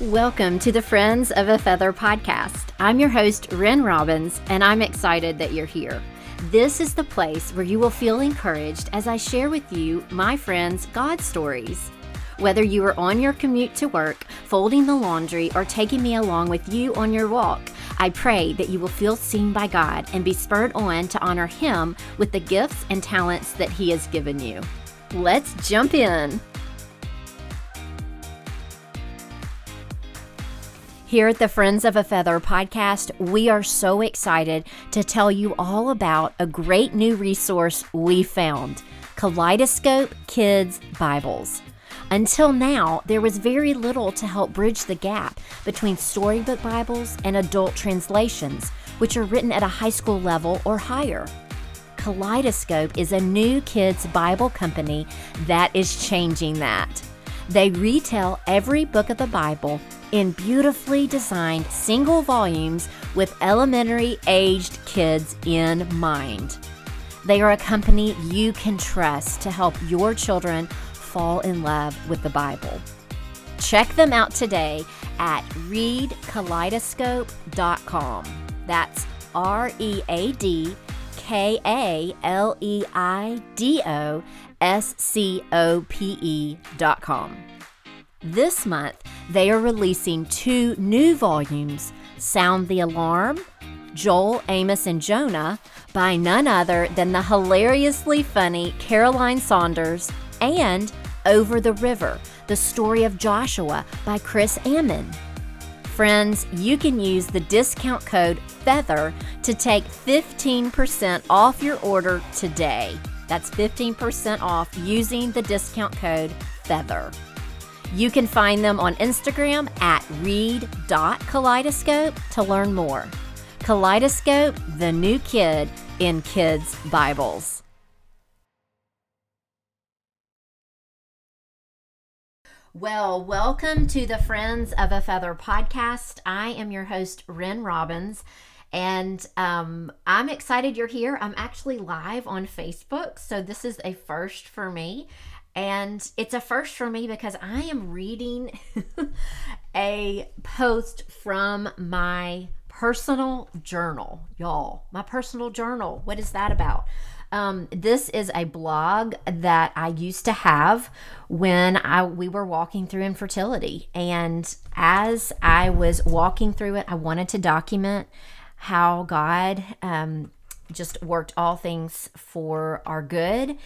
Welcome to the Friends of a Feather podcast. I'm your host, Ren Robbins, and I'm excited that you're here. This is the place where you will feel encouraged as I share with you, my friends, God stories. Whether you are on your commute to work, folding the laundry, or taking me along with you on your walk, I pray that you will feel seen by God and be spurred on to honor Him with the gifts and talents that He has given you. Let's jump in. Here at the Friends of a Feather podcast, we are so excited to tell you all about a great new resource we found Kaleidoscope Kids Bibles. Until now, there was very little to help bridge the gap between storybook Bibles and adult translations, which are written at a high school level or higher. Kaleidoscope is a new kids Bible company that is changing that. They retail every book of the Bible in beautifully designed single volumes with elementary aged kids in mind. They are a company you can trust to help your children fall in love with the Bible. Check them out today at readkaleidoscope.com. That's R E A D K A L E I D O S C O P E.com. This month, they are releasing two new volumes Sound the Alarm, Joel, Amos, and Jonah, by none other than the hilariously funny Caroline Saunders, and Over the River, the story of Joshua by Chris Ammon. Friends, you can use the discount code FEATHER to take 15% off your order today. That's 15% off using the discount code FEATHER. You can find them on Instagram at read.kaleidoscope to learn more. Kaleidoscope, the new kid in kids' Bibles. Well, welcome to the Friends of a Feather podcast. I am your host, Ren Robbins, and um, I'm excited you're here. I'm actually live on Facebook, so this is a first for me. And it's a first for me because I am reading a post from my personal journal, y'all. My personal journal. What is that about? Um, this is a blog that I used to have when I we were walking through infertility, and as I was walking through it, I wanted to document how God um, just worked all things for our good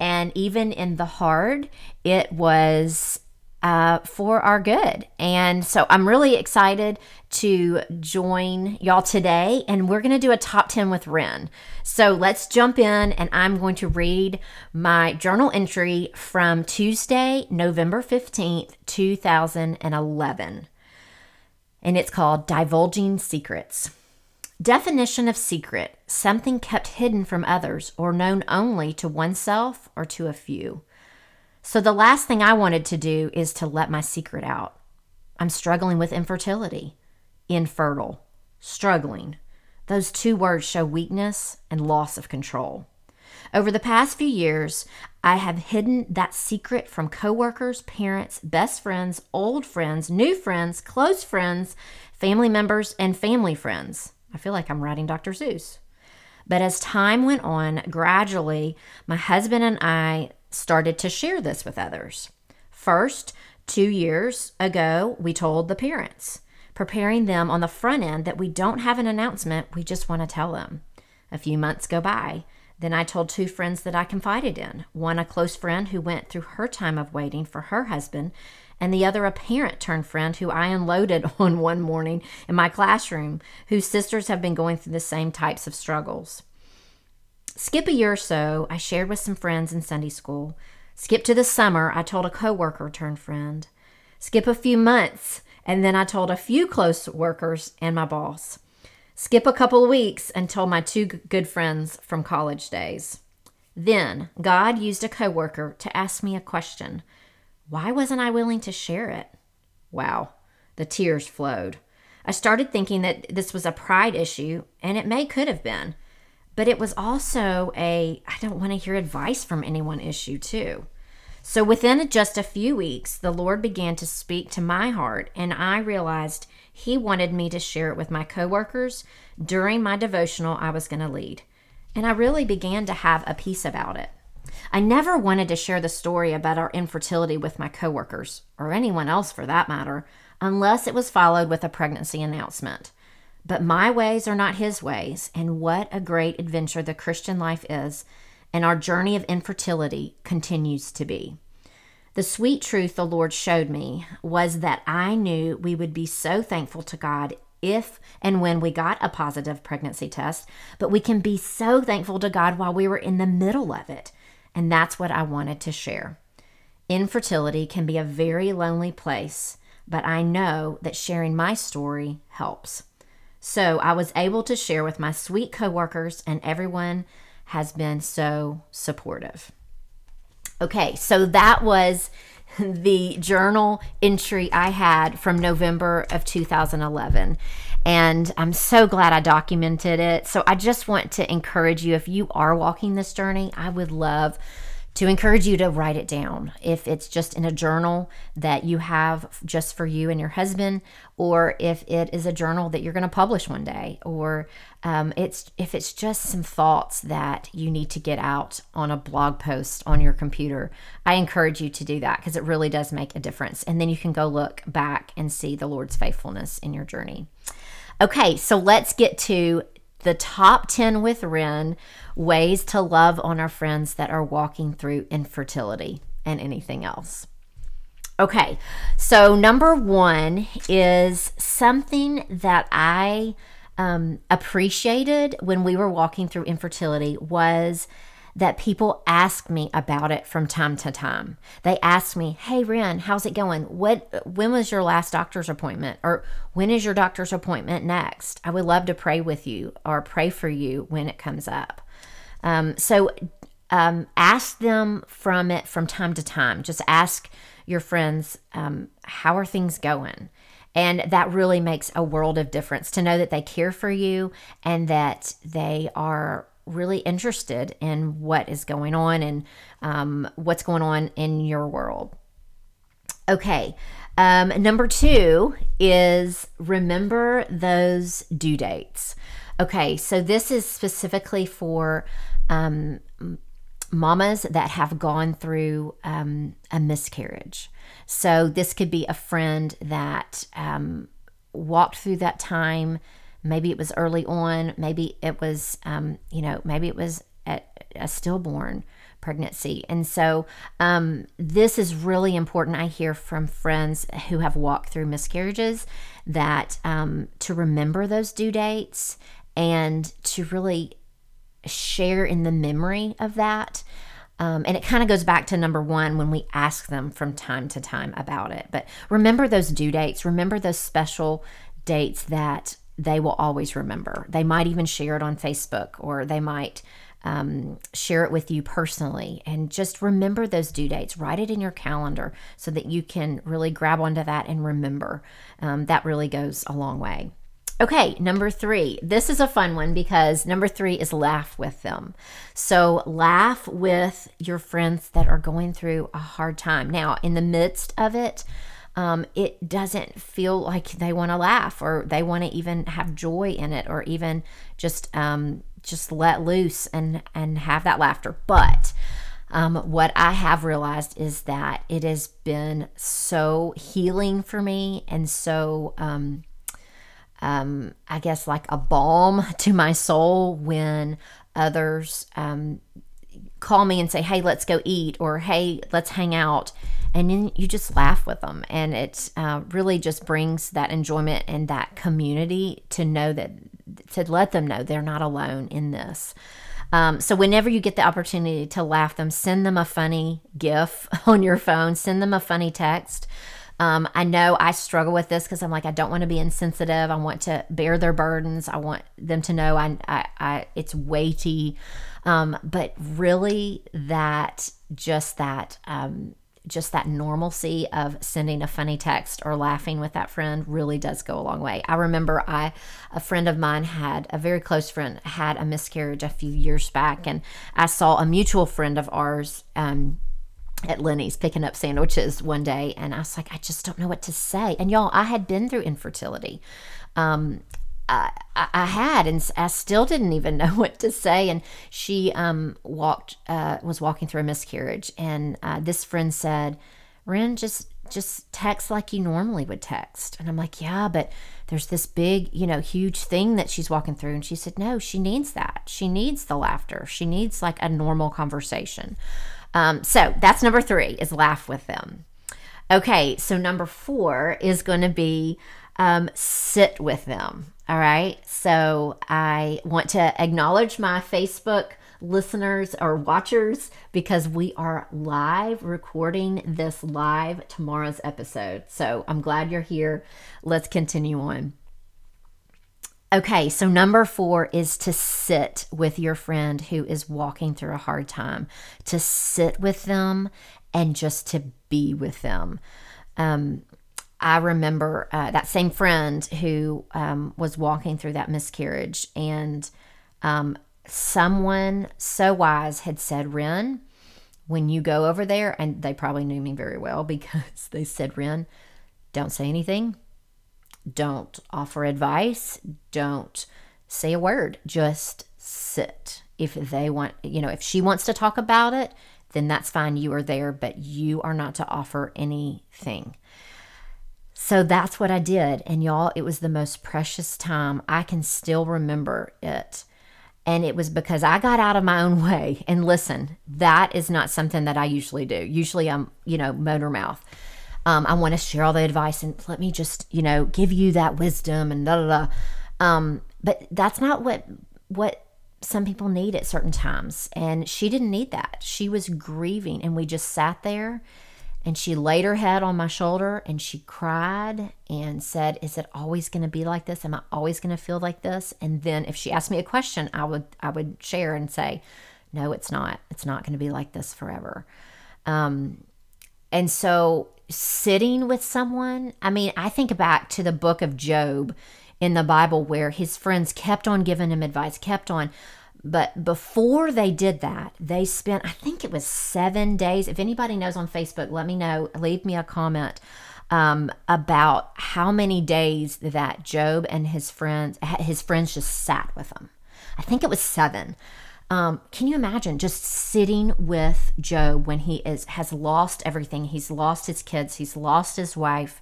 and even in the hard, it was uh, for our good. And so I'm really excited to join y'all today. And we're going to do a top 10 with Ren. So let's jump in, and I'm going to read my journal entry from Tuesday, November 15th, 2011. And it's called Divulging Secrets. Definition of secret something kept hidden from others or known only to oneself or to a few. So, the last thing I wanted to do is to let my secret out. I'm struggling with infertility, infertile, struggling. Those two words show weakness and loss of control. Over the past few years, I have hidden that secret from coworkers, parents, best friends, old friends, new friends, close friends, family members, and family friends. I feel like I'm writing Dr. Seuss. But as time went on, gradually, my husband and I started to share this with others. First, two years ago, we told the parents, preparing them on the front end that we don't have an announcement, we just want to tell them. A few months go by. Then I told two friends that I confided in one, a close friend who went through her time of waiting for her husband, and the other a parent turned friend who I unloaded on one morning in my classroom, whose sisters have been going through the same types of struggles. Skip a year or so, I shared with some friends in Sunday school. Skip to the summer, I told a coworker turned friend. Skip a few months, and then I told a few close workers and my boss. Skip a couple weeks told my two good friends from college days. Then God used a coworker to ask me a question why wasn't I willing to share it? Wow, the tears flowed. I started thinking that this was a pride issue, and it may could have been, but it was also a I don't want to hear advice from anyone issue, too. So within just a few weeks, the Lord began to speak to my heart, and I realized He wanted me to share it with my coworkers during my devotional I was going to lead. And I really began to have a peace about it. I never wanted to share the story about our infertility with my coworkers, or anyone else for that matter, unless it was followed with a pregnancy announcement. But my ways are not his ways, and what a great adventure the Christian life is, and our journey of infertility continues to be. The sweet truth the Lord showed me was that I knew we would be so thankful to God if and when we got a positive pregnancy test, but we can be so thankful to God while we were in the middle of it. And that's what I wanted to share. Infertility can be a very lonely place, but I know that sharing my story helps. So I was able to share with my sweet coworkers, and everyone has been so supportive. Okay, so that was the journal entry I had from November of 2011. And I'm so glad I documented it. So I just want to encourage you if you are walking this journey, I would love to encourage you to write it down. If it's just in a journal that you have just for you and your husband, or if it is a journal that you're going to publish one day, or um, it's if it's just some thoughts that you need to get out on a blog post on your computer, I encourage you to do that because it really does make a difference. And then you can go look back and see the Lord's faithfulness in your journey. Okay, so let's get to the top 10 with Ren ways to love on our friends that are walking through infertility and anything else. Okay, so number one is something that I um, appreciated when we were walking through infertility was that people ask me about it from time to time. They ask me, "Hey Ren, how's it going? What when was your last doctor's appointment or when is your doctor's appointment next? I would love to pray with you or pray for you when it comes up." Um, so um, ask them from it from time to time. Just ask your friends, um, "How are things going?" And that really makes a world of difference to know that they care for you and that they are really interested in what is going on and um, what's going on in your world. Okay, um, number two is remember those due dates. Okay, so this is specifically for um, mamas that have gone through um, a miscarriage. So this could be a friend that um, walked through that time Maybe it was early on. Maybe it was, um, you know, maybe it was at a stillborn pregnancy. And so um, this is really important. I hear from friends who have walked through miscarriages that um, to remember those due dates and to really share in the memory of that. Um, and it kind of goes back to number one when we ask them from time to time about it. But remember those due dates, remember those special dates that they will always remember. They might even share it on Facebook or they might um, share it with you personally. And just remember those due dates. Write it in your calendar so that you can really grab onto that and remember. Um, that really goes a long way. Okay, number three. This is a fun one because number three is laugh with them. So, laugh with your friends that are going through a hard time. Now, in the midst of it, um, it doesn't feel like they want to laugh or they want to even have joy in it or even just um, just let loose and and have that laughter. But um, what I have realized is that it has been so healing for me and so um, um, I guess like a balm to my soul when others um, call me and say, "Hey, let's go eat," or "Hey, let's hang out." And then you just laugh with them and it uh, really just brings that enjoyment and that community to know that to let them know they're not alone in this um, so whenever you get the opportunity to laugh them send them a funny gif on your phone send them a funny text um, I know I struggle with this because I'm like, I don't want to be insensitive. I want to bear their burdens. I want them to know I, I, I it's weighty. Um, but really, that just that um, just that normalcy of sending a funny text or laughing with that friend really does go a long way. I remember I a friend of mine had a very close friend had a miscarriage a few years back and I saw a mutual friend of ours um, at Lenny's picking up sandwiches one day, and I was like, I just don't know what to say. And y'all, I had been through infertility. Um, I, I had, and I still didn't even know what to say. And she um, walked, uh, was walking through a miscarriage, and uh, this friend said, "Ren, just just text like you normally would text." And I'm like, "Yeah, but there's this big, you know, huge thing that she's walking through." And she said, "No, she needs that. She needs the laughter. She needs like a normal conversation." Um, so that's number three is laugh with them. Okay, so number four is going to be um, sit with them. All right, so I want to acknowledge my Facebook listeners or watchers because we are live recording this live tomorrow's episode. So I'm glad you're here. Let's continue on. Okay, so number four is to sit with your friend who is walking through a hard time, to sit with them and just to be with them. Um, I remember uh, that same friend who um, was walking through that miscarriage, and um, someone so wise had said, Ren, when you go over there, and they probably knew me very well because they said, Ren, don't say anything, don't offer advice. Don't say a word. Just sit. If they want, you know, if she wants to talk about it, then that's fine. You are there, but you are not to offer anything. So that's what I did. And y'all, it was the most precious time. I can still remember it. And it was because I got out of my own way. And listen, that is not something that I usually do. Usually I'm, you know, motor mouth. Um, I want to share all the advice and let me just, you know, give you that wisdom and da da da. Um, but that's not what what some people need at certain times. And she didn't need that. She was grieving, and we just sat there. And she laid her head on my shoulder and she cried and said, Is it always going to be like this? Am I always going to feel like this? And then if she asked me a question, I would I would share and say, No, it's not. It's not going to be like this forever. Um, and so sitting with someone. I mean, I think back to the book of Job in the Bible where his friends kept on giving him advice, kept on. But before they did that, they spent, I think it was seven days. If anybody knows on Facebook, let me know. Leave me a comment um, about how many days that Job and his friends, his friends just sat with him. I think it was seven. Um, can you imagine just sitting with Job when he is has lost everything? He's lost his kids, he's lost his wife,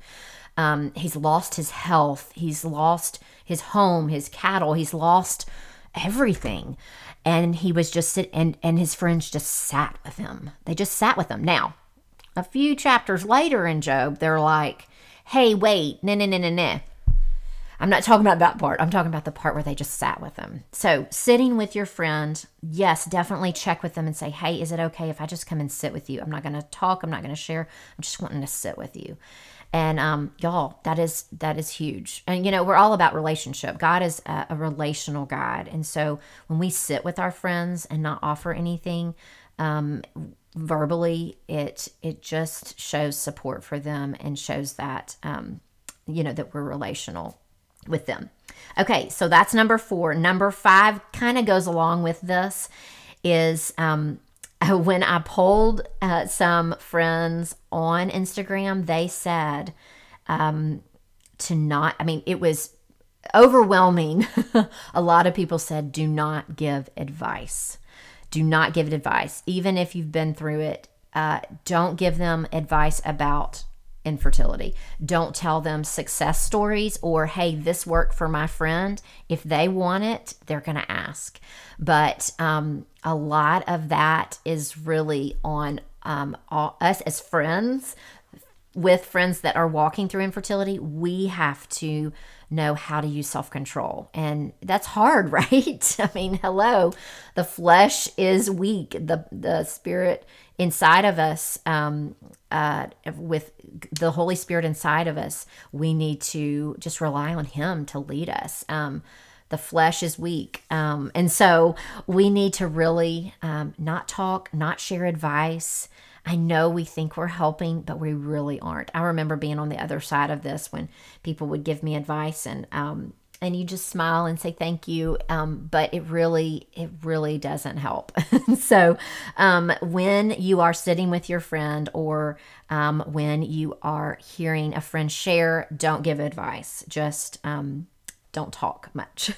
um, he's lost his health, he's lost his home, his cattle, he's lost everything. And he was just sit and and his friends just sat with him. They just sat with him. Now, a few chapters later in Job, they're like, "Hey, wait, no, no, no, no, no." I'm not talking about that part. I'm talking about the part where they just sat with them. So, sitting with your friend, yes, definitely check with them and say, hey, is it okay if I just come and sit with you? I'm not going to talk. I'm not going to share. I'm just wanting to sit with you. And um, y'all, that is that is huge. And you know, we're all about relationship. God is a, a relational God, and so when we sit with our friends and not offer anything, um, verbally it it just shows support for them and shows that um, you know that we're relational with them. Okay, so that's number four. Number five kind of goes along with this is um, when I polled uh, some friends on Instagram, they said um, to not, I mean, it was overwhelming. a lot of people said, do not give advice. Do not give advice. Even if you've been through it, uh, don't give them advice about infertility. Don't tell them success stories or, hey, this worked for my friend. If they want it, they're going to ask. But um, a lot of that is really on um, all, us as friends with friends that are walking through infertility. We have to know how to use self control. And that's hard, right? I mean, hello, the flesh is weak, the, the spirit inside of us, um, uh, with the Holy Spirit inside of us, we need to just rely on Him to lead us. Um, the flesh is weak. Um, and so we need to really um, not talk, not share advice. I know we think we're helping, but we really aren't. I remember being on the other side of this when people would give me advice and um, and you just smile and say thank you um, but it really it really doesn't help. So um, when you are sitting with your friend or um, when you are hearing a friend share don't give advice. Just um, don't talk much.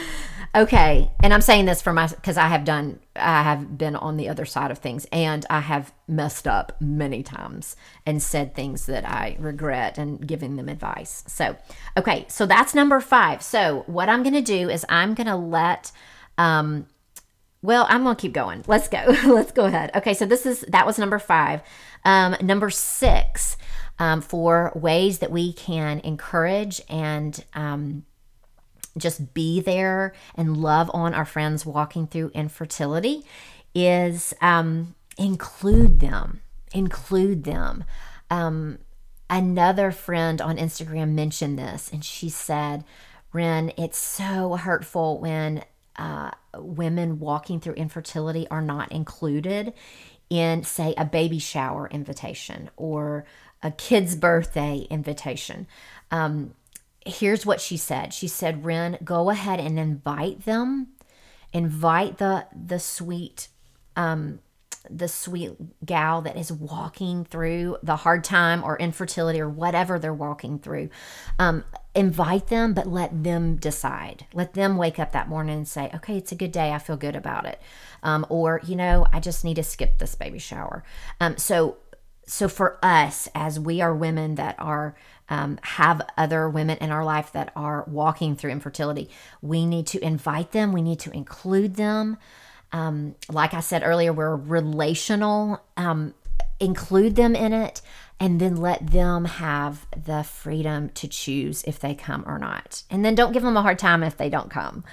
okay. And I'm saying this for my, because I have done, I have been on the other side of things and I have messed up many times and said things that I regret and giving them advice. So, okay. So that's number five. So what I'm going to do is I'm going to let, um, well, I'm going to keep going. Let's go. Let's go ahead. Okay. So this is, that was number five. Um, number six, um, for ways that we can encourage and, um, just be there and love on our friends walking through infertility is um, include them. Include them. Um, another friend on Instagram mentioned this, and she said, Ren, it's so hurtful when uh, women walking through infertility are not included in, say, a baby shower invitation or a kid's birthday invitation. Um, here's what she said. She said, "Ren, go ahead and invite them. Invite the the sweet um the sweet gal that is walking through the hard time or infertility or whatever they're walking through. Um, invite them, but let them decide. Let them wake up that morning and say, okay, it's a good day. I feel good about it. Um, or, you know, I just need to skip this baby shower. Um, so, so for us, as we are women that are um, have other women in our life that are walking through infertility. We need to invite them, we need to include them. Um, like I said earlier, we're relational. Um, include them in it and then let them have the freedom to choose if they come or not. And then don't give them a hard time if they don't come.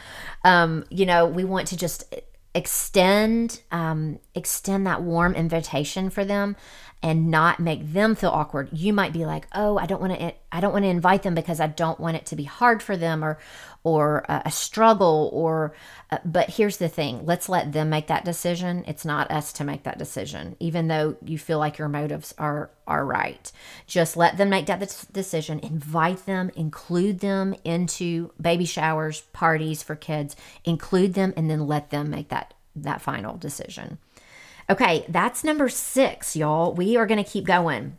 Um, you know, we want to just extend um, extend that warm invitation for them and not make them feel awkward. You might be like, "Oh, I don't want to I don't want to invite them because I don't want it to be hard for them or or a struggle or uh, but here's the thing, let's let them make that decision. It's not us to make that decision even though you feel like your motives are are right. Just let them make that decision, invite them, include them into baby showers, parties for kids, include them and then let them make that that final decision. Okay, that's number six, y'all. We are going to keep going.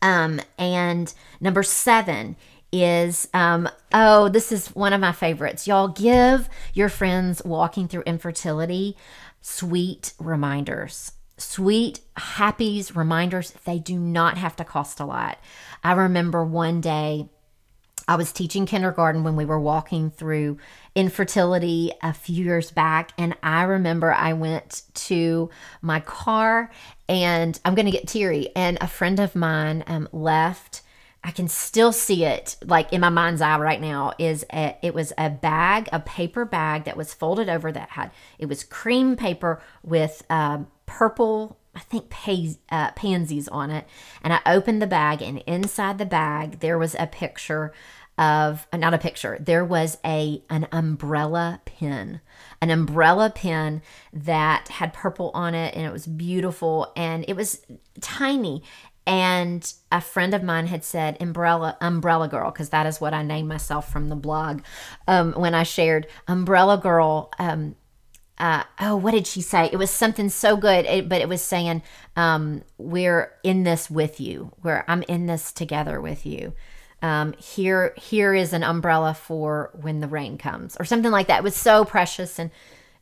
Um, and number seven is um, oh, this is one of my favorites. Y'all give your friends walking through infertility sweet reminders. Sweet, happy reminders. They do not have to cost a lot. I remember one day I was teaching kindergarten when we were walking through infertility a few years back. And I remember I went to my car and I'm going to get teary. And a friend of mine um, left. I can still see it like in my mind's eye right now is a, it was a bag, a paper bag that was folded over that had, it was cream paper with um, purple I think pay, uh, pansies on it. And I opened the bag, and inside the bag there was a picture of uh, not a picture. There was a an umbrella pin, an umbrella pin that had purple on it, and it was beautiful, and it was tiny. And a friend of mine had said umbrella umbrella girl because that is what I named myself from the blog um, when I shared umbrella girl. Um, uh, oh, what did she say? It was something so good, it, but it was saying, um, "We're in this with you. Where I'm in this together with you." Um, here, here is an umbrella for when the rain comes, or something like that. It was so precious, and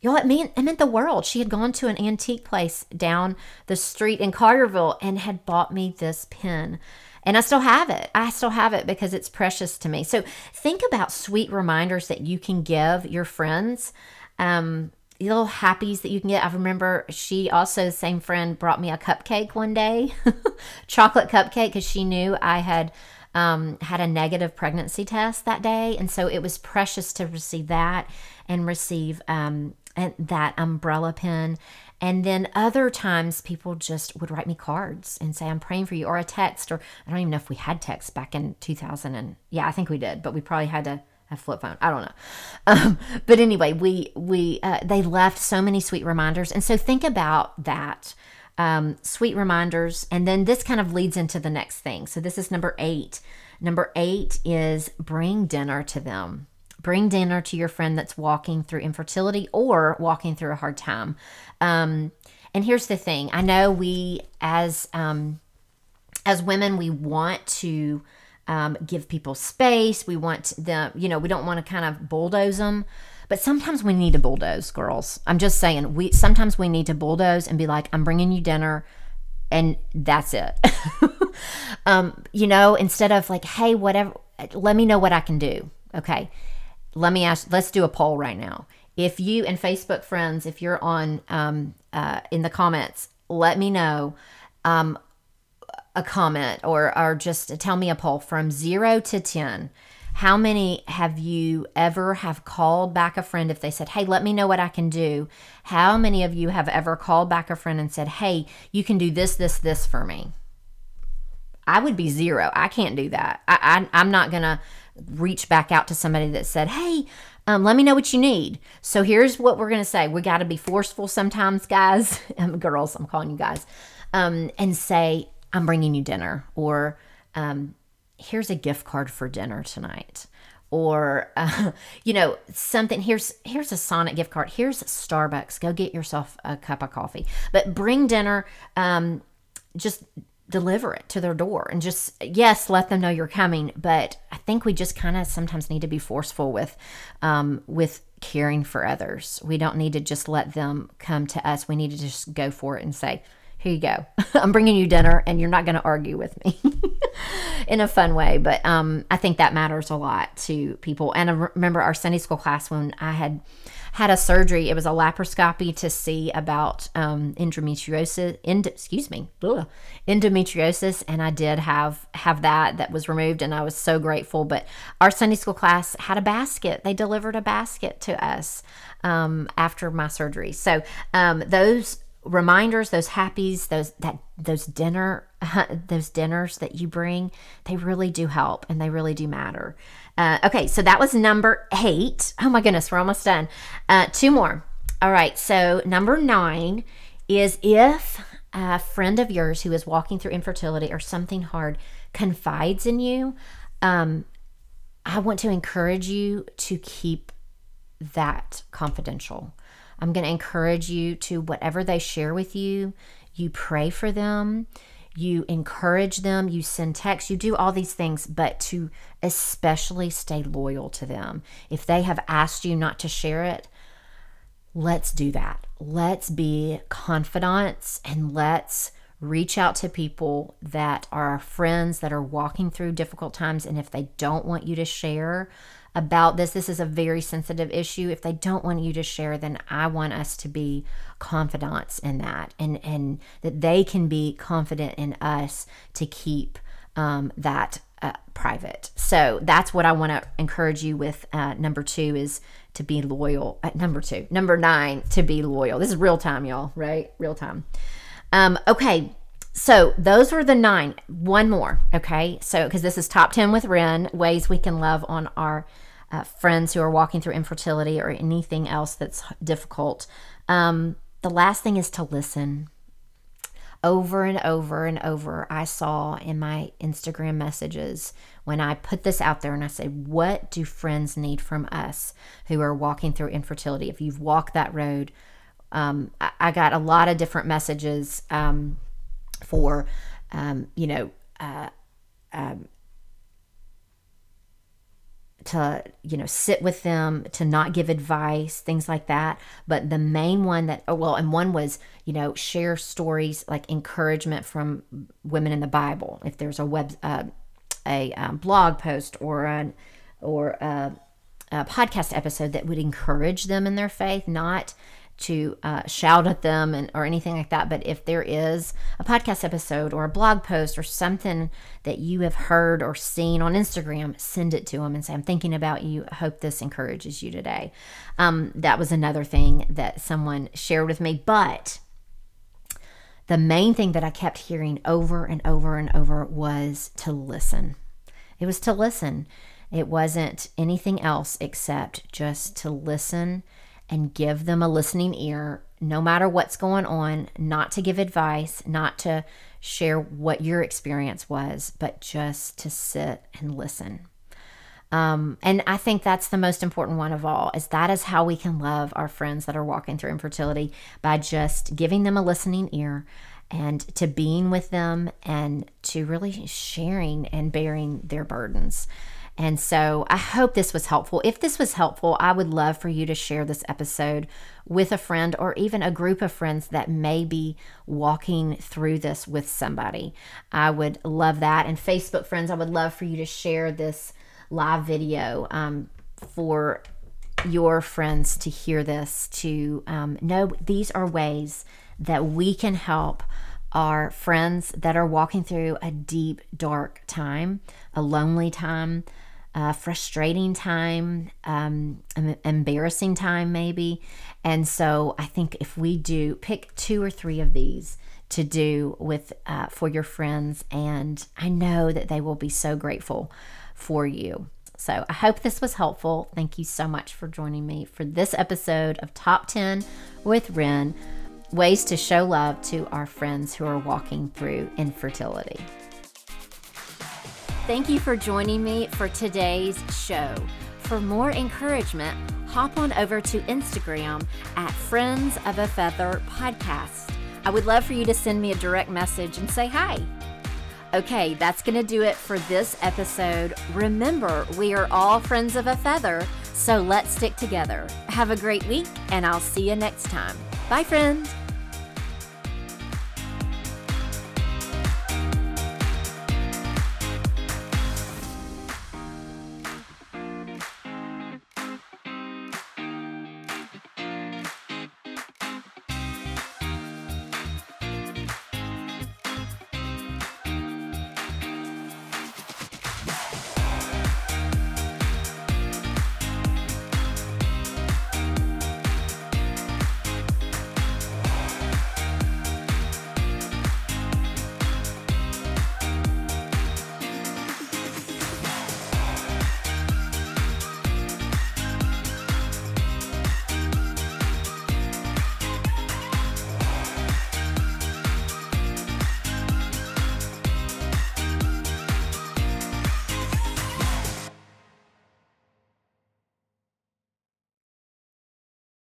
y'all, it meant it meant the world. She had gone to an antique place down the street in Carterville and had bought me this pin and I still have it. I still have it because it's precious to me. So think about sweet reminders that you can give your friends. Um, little happies that you can get. I remember she also, the same friend, brought me a cupcake one day, chocolate cupcake, because she knew I had um, had a negative pregnancy test that day. And so it was precious to receive that and receive um, that umbrella pin. And then other times people just would write me cards and say, I'm praying for you, or a text, or I don't even know if we had text back in 2000. And yeah, I think we did, but we probably had to flip phone. I don't know. Um, but anyway, we we uh, they left so many sweet reminders, and so think about that. Um, sweet reminders, and then this kind of leads into the next thing. So this is number eight. Number eight is bring dinner to them. bring dinner to your friend that's walking through infertility or walking through a hard time. Um, and here's the thing: I know we as um, as women we want to um, give people space. We want them, you know, we don't want to kind of bulldoze them. But sometimes we need to bulldoze, girls. I'm just saying, we sometimes we need to bulldoze and be like, I'm bringing you dinner, and that's it. um, you know, instead of like, hey, whatever, let me know what I can do. Okay, let me ask. Let's do a poll right now. If you and Facebook friends, if you're on um, uh, in the comments, let me know. Um, a comment or or just tell me a poll from 0 to 10 how many have you ever have called back a friend if they said hey let me know what i can do. How many of you have ever called back a friend and said hey you can do this this this for me? I would be zero. I can't do that. I, I am not gonna reach back out to somebody that said hey um, let me know what you need. So here's what we're gonna say. We got to be forceful sometimes guys. Girls i'm calling you guys. Um, and say I'm bringing you dinner, or um, here's a gift card for dinner tonight or uh, you know something here's here's a sonic gift card here's starbucks go get yourself a cup of coffee. But bring dinner um, just deliver it to their door and just yes let them know you're coming but i think we just kind of sometimes need to be forceful with um, with caring for others. We don't need to just let them come to us. We need to just go for it and say here you go. I'm bringing you dinner and you're not going to argue with me in a fun way. But um, I think that matters a lot to people. And I remember our Sunday school class when I had had a surgery. It was a laparoscopy to see about um, endometriosis. End, excuse me, ugh, endometriosis, and I did have have that that was removed, and I was so grateful. But our Sunday school class had a basket. They delivered a basket to us um, after my surgery. So um, those reminders those happies those that those dinner those dinners that you bring they really do help and they really do matter. Uh, okay so that was number eight. Oh my goodness we're almost done. Uh, two more. All right so number nine is if a friend of yours who is walking through infertility or something hard confides in you um, i want to encourage you to keep that confidential I'm going to encourage you to whatever they share with you, you pray for them, you encourage them, you send texts, you do all these things, but to especially stay loyal to them. If they have asked you not to share it, let's do that. Let's be confidants and let's reach out to people that are our friends that are walking through difficult times. And if they don't want you to share, about this. This is a very sensitive issue. If they don't want you to share, then I want us to be confidants in that and, and that they can be confident in us to keep um, that uh, private. So that's what I want to encourage you with. Uh, number two is to be loyal. Uh, number two. Number nine, to be loyal. This is real time, y'all, right? Real time. Um, okay. So those were the nine. One more, okay? So because this is top ten with Ren, ways we can love on our uh, friends who are walking through infertility or anything else that's difficult. Um, the last thing is to listen. Over and over and over, I saw in my Instagram messages when I put this out there and I said, What do friends need from us who are walking through infertility? If you've walked that road, um, I, I, got a lot of different messages um, for, um, you know, uh, um, to you know sit with them to not give advice things like that. But the main one that oh well and one was you know share stories like encouragement from women in the bible. If there's a web uh, a um, blog post or an or a, a podcast episode that would encourage them in their faith not to uh, shout at them and or anything like that. But if there is a podcast episode or a blog post or something that you have heard or seen on Instagram, send it to them and say, "I'm thinking about you. I hope this encourages you today." Um, that was another thing that someone shared with me, but. The main thing that I kept hearing over and over and over was to listen. It was to listen. It wasn't anything else except just to listen and give them a listening ear no matter what's going on, not to give advice, not to share what your experience was, but just to sit and listen. Um, and I think that's the most important one of all is that is how we can love our friends that are walking through infertility by just giving them a listening ear and to being with them and to really sharing and bearing their burdens. And so I hope this was helpful. If this was helpful, I would love for you to share this episode with a friend or even a group of friends that may be walking through this with somebody. I would love that. And Facebook friends, I would love for you to share this live video um, for your friends to hear this, to um, know these are ways that we can help our friends that are walking through a deep, dark time, a lonely time, a frustrating time, um, embarrassing time, maybe. And so I think if we do pick two or three of these to do with uh, for your friends, and I know that they will be so grateful for you. So I hope this was helpful. Thank you so much for joining me for this episode of Top 10 with Ren Ways to Show Love to Our Friends Who Are Walking Through Infertility. Thank you for joining me for today's show. For more encouragement, hop on over to Instagram at Friends of a Feather Podcast. I would love for you to send me a direct message and say hi. Okay, that's going to do it for this episode. Remember, we are all friends of a feather, so let's stick together. Have a great week, and I'll see you next time. Bye, friends.